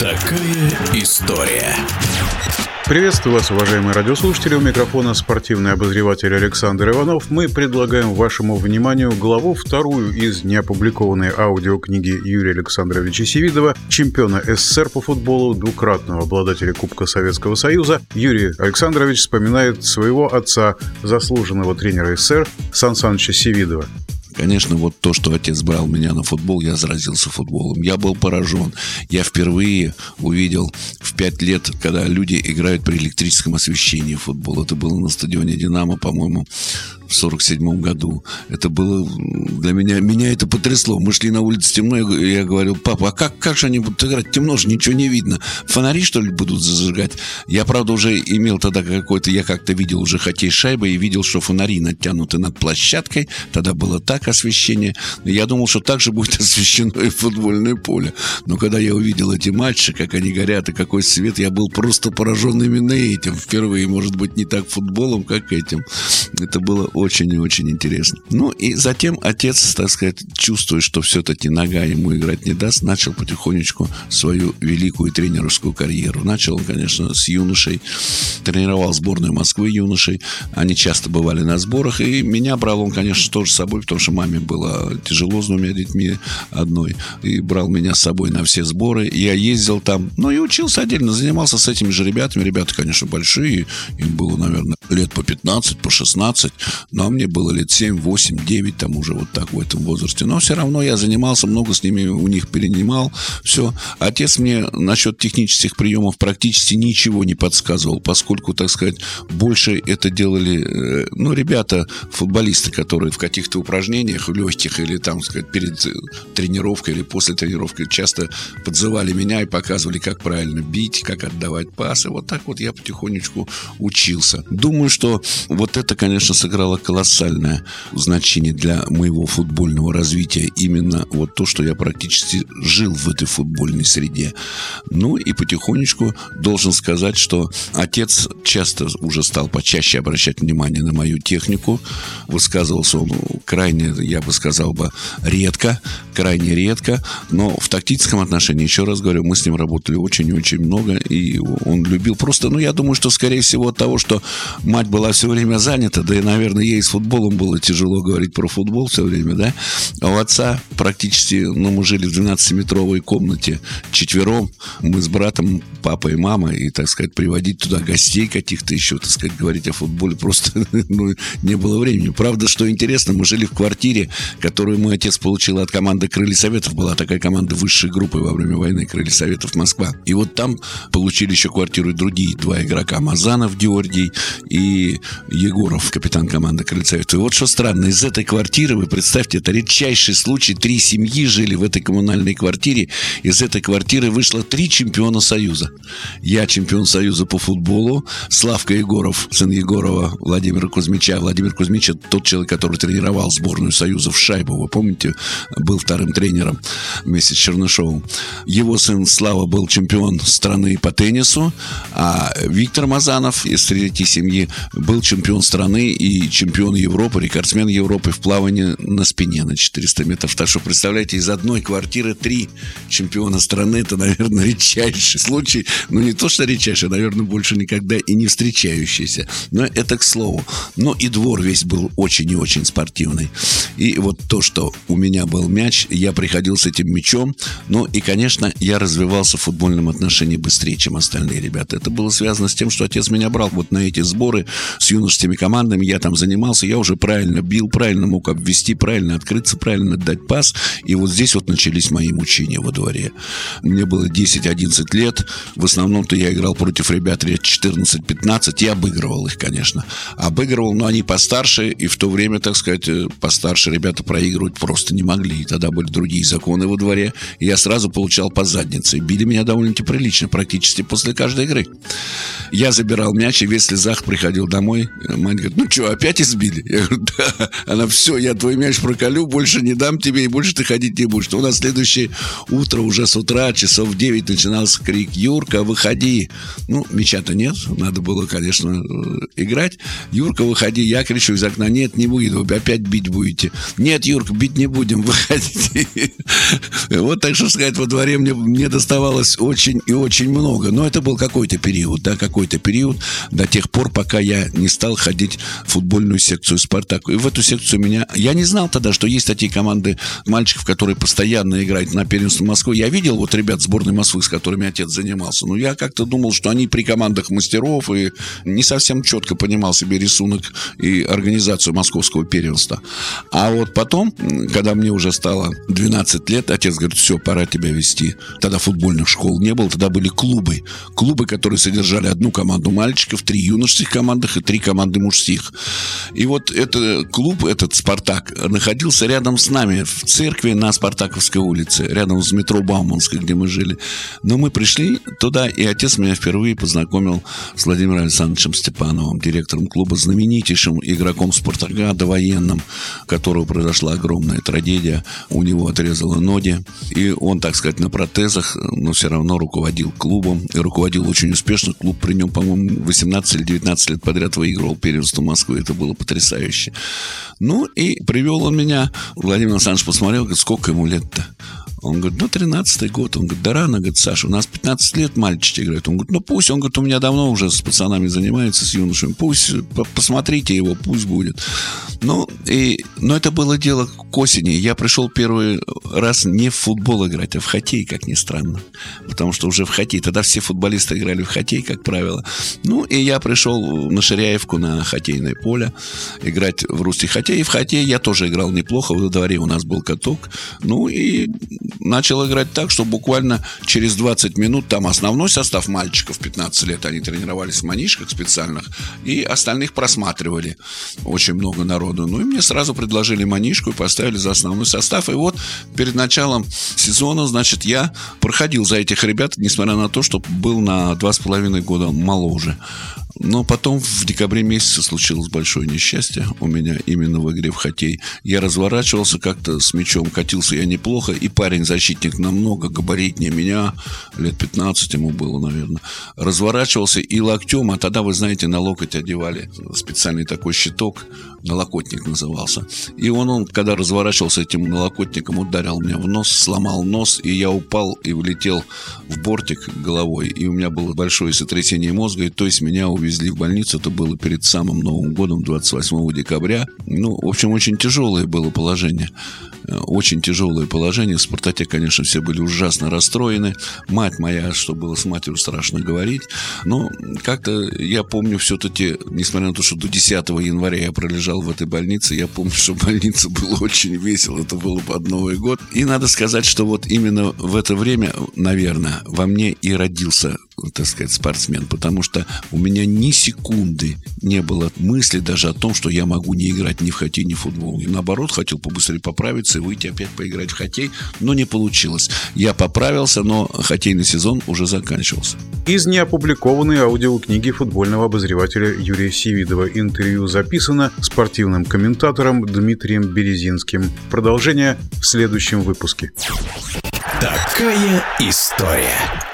Такая история. Приветствую вас, уважаемые радиослушатели. У микрофона спортивный обозреватель Александр Иванов. Мы предлагаем вашему вниманию главу вторую из неопубликованной аудиокниги Юрия Александровича Севидова, чемпиона СССР по футболу, двукратного обладателя Кубка Советского Союза. Юрий Александрович вспоминает своего отца, заслуженного тренера СССР Сан Саныча Севидова. Конечно, вот то, что отец брал меня на футбол, я заразился футболом. Я был поражен. Я впервые увидел в пять лет, когда люди играют при электрическом освещении футбол. Это было на стадионе «Динамо», по-моему, в 47 году. Это было для меня, меня это потрясло. Мы шли на улице темно, и я говорил, папа, а как, как же они будут играть? Темно же, ничего не видно. Фонари, что ли, будут зажигать? Я, правда, уже имел тогда какой-то, я как-то видел уже хоккей шайбы и видел, что фонари натянуты над площадкой. Тогда было так освещение. Я думал, что так же будет освещено и футбольное поле. Но когда я увидел эти матчи, как они горят и какой свет, я был просто поражен именно этим. Впервые, может быть, не так футболом, как этим. Это было очень и очень интересно. Ну и затем отец, так сказать, чувствуя, что все-таки нога ему играть не даст, начал потихонечку свою великую тренерскую карьеру. Начал он, конечно, с юношей, тренировал сборную Москвы юношей. Они часто бывали на сборах, и меня брал он, конечно, тоже с собой, потому что маме было тяжело с двумя детьми одной, и брал меня с собой на все сборы. Я ездил там, ну и учился отдельно, занимался с этими же ребятами. Ребята, конечно, большие, им было, наверное, лет по 15, по 16, но мне было лет 7, 8, 9, там уже вот так в этом возрасте. Но все равно я занимался, много с ними у них перенимал. Все. Отец мне насчет технических приемов практически ничего не подсказывал, поскольку, так сказать, больше это делали, э, ну, ребята, футболисты, которые в каких-то упражнениях легких или там, сказать, перед тренировкой или после тренировки часто подзывали меня и показывали, как правильно бить, как отдавать пасы. Вот так вот я потихонечку учился. Думаю, что вот это, конечно, сыграло колоссальное значение для моего футбольного развития. Именно вот то, что я практически жил в этой футбольной среде. Ну и потихонечку должен сказать, что отец часто уже стал почаще обращать внимание на мою технику. Высказывался он крайне, я бы сказал бы, редко, крайне редко. Но в тактическом отношении, еще раз говорю, мы с ним работали очень и очень много. И он любил просто, ну я думаю, что скорее всего от того, что мать была все время занята, да и, наверное, ей с футболом было тяжело говорить про футбол все время, да? А у отца практически, ну, мы жили в 12-метровой комнате четвером. Мы с братом, папа и мама, и, так сказать, приводить туда гостей каких-то еще, так сказать, говорить о футболе просто ну, не было времени. Правда, что интересно, мы жили в квартире, которую мой отец получил от команды Крылья Советов. Была такая команда высшей группы во время войны Крылья Советов Москва. И вот там получили еще квартиру другие два игрока. Мазанов Георгий и Егоров, капитан команды Крылья Советов. И вот что странно, из этой квартиры, вы представьте, это редчайший случай, три семьи жили в этой коммунальной квартире. Из этой квартиры вышло три чемпиона Союза. Я чемпион Союза по футболу, Славка Егоров, сын Егорова, Владимира Кузьмича. Владимир Кузьмич – тот человек, который тренировал сборную Союза в шайбу, вы помните, был вторым тренером вместе с Чернышовым. Его сын Слава был чемпион страны по теннису, а Виктор Мазанов из третьей семьи был чемпион страны и чемпион Европы, рекордсмен Европы в плавании на спине на 400 метров. Так что, представляете, из одной квартиры три чемпиона страны. Это, наверное, редчайший случай. Ну, не то, что редчайший, а, наверное, больше никогда и не встречающийся. Но это к слову. Но и двор весь был очень и очень спортивный. И вот то, что у меня был мяч, я приходил с этим мячом. Ну, и, конечно, я развивался в футбольном отношении быстрее, чем остальные ребята. Это было связано с тем, что отец меня брал вот на эти сборы с юношескими командами. Я там занимался, я уже правильно бил, правильно мог обвести, правильно открыться, правильно дать пас. И вот здесь вот начались мои мучения во дворе. Мне было 10-11 лет. В основном-то я играл против ребят лет 14-15. Я обыгрывал их, конечно. Обыгрывал, но они постарше. И в то время, так сказать, э, постарше ребята проигрывать просто не могли. И тогда были другие законы во дворе. И я сразу получал по заднице. Били меня довольно-таки прилично, практически после каждой игры. Я забирал мяч, и весь слезах приходил домой. Мать говорит, ну что, опять избили? Я говорю, да. Она, все, я твой мяч проколю, больше не дам тебе, и больше ты ходить не будешь. У нас следующее утро, уже с утра, часов в 9 начинался крик, Юрка, выходи. Ну, мяча-то нет, надо было, конечно, э, играть. Юрка, выходи. Я кричу из окна, нет, не выйду, опять бить будете. Нет, Юрка, бить не будем, выходите. Вот так что сказать, во дворе мне, мне доставалось очень и очень много. Но это был какой-то период, да, какой-то период до тех пор, пока я не стал ходить в футбольную секцию «Спартак». И в эту секцию меня... Я не знал тогда, что есть такие команды мальчиков, которые постоянно играют на первенство Москвы. Я видел вот ребят сборной Москвы, с которыми отец занимался. Но я как-то думал, что они при командах мастеров и не совсем четко понимал себе рисунок и организацию московского первенства. А вот потом, когда мне уже стало 12 лет, отец говорит, все, пора тебя вести. Тогда футбольных школ не было, тогда были клубы. Клубы, которые содержали одну команду мальчиков, три юношеских командах и три команды мужских. И вот этот клуб, этот «Спартак», находился рядом с нами в церкви на Спартаковской улице, рядом с метро Бауманской, где мы жили. Но мы пришли туда, и отец меня впервые познакомил с Владимиром Александровичем Степановым, директором клуба, знаменитейшим игроком «Спартака», довоенным, которого произошла огромная трагедия. У него отрезало ноги, и он, так сказать, на протезах, но все равно руководил клубом, и руководил очень успешно. Клуб при нем, по-моему, 18 или 19 лет подряд выигрывал первенство Москвы. Это было потрясающе. Ну, и привел он меня. Владимир Александрович посмотрел, говорит, сколько ему лет-то? Он говорит, ну, 13-й год. Он говорит, да рано, говорит, Саша, у нас 15 лет мальчики играют. Он говорит, ну, пусть. Он говорит, у меня давно уже с пацанами занимается, с юношами. Пусть, посмотрите его, пусть будет. Ну, и, но это было дело к осени. Я пришел первый раз не в футбол играть, а в хоккей, как ни странно. Потому что уже в хоккей. Тогда все футболисты играли в хоккей, как правило. Ну, и я пришел на Ширяевку, на хоккейное поле, играть в русский хоккей. И в хоккей я тоже играл неплохо. В дворе у нас был каток. Ну, и начал играть так, что буквально через 20 минут там основной состав мальчиков 15 лет, они тренировались в манишках специальных, и остальных просматривали. Очень много народу. Ну и мне сразу предложили манишку и поставили за основной состав. И вот перед началом сезона, значит, я проходил за этих ребят, несмотря на то, что был на два с половиной года моложе. Но потом в декабре месяце случилось большое несчастье у меня именно в игре в хоккей. Я разворачивался как-то с мячом, катился я неплохо, и парень-защитник намного габаритнее меня, лет 15 ему было, наверное, разворачивался и локтем, а тогда, вы знаете, на локоть одевали специальный такой щиток, налокотник назывался. И он, он, когда разворачивался этим налокотником, ударил меня в нос, сломал нос, и я упал и улетел в бортик головой. И у меня было большое сотрясение мозга, и то есть меня увезли в больницу. Это было перед самым Новым годом, 28 декабря. Ну, в общем, очень тяжелое было положение. Э, очень тяжелое положение. В «Спартаке», конечно, все были ужасно расстроены. Мать моя, что было с матерью страшно говорить. Но как-то я помню все-таки, несмотря на то, что до 10 января я пролежал в этой больнице, я помню, что в больнице было очень весело. Это было под Новый год. И надо сказать, что вот именно в это время, наверное, во мне и родился так сказать, спортсмен, потому что у меня ни секунды не было мысли даже о том, что я могу не играть ни в хоккей, ни в футбол. И наоборот, хотел побыстрее поправиться и выйти опять поиграть в хоккей, но не получилось. Я поправился, но хоккейный сезон уже заканчивался. Из неопубликованной аудиокниги футбольного обозревателя Юрия Сивидова интервью записано спортивным комментатором Дмитрием Березинским. Продолжение в следующем выпуске. Такая история.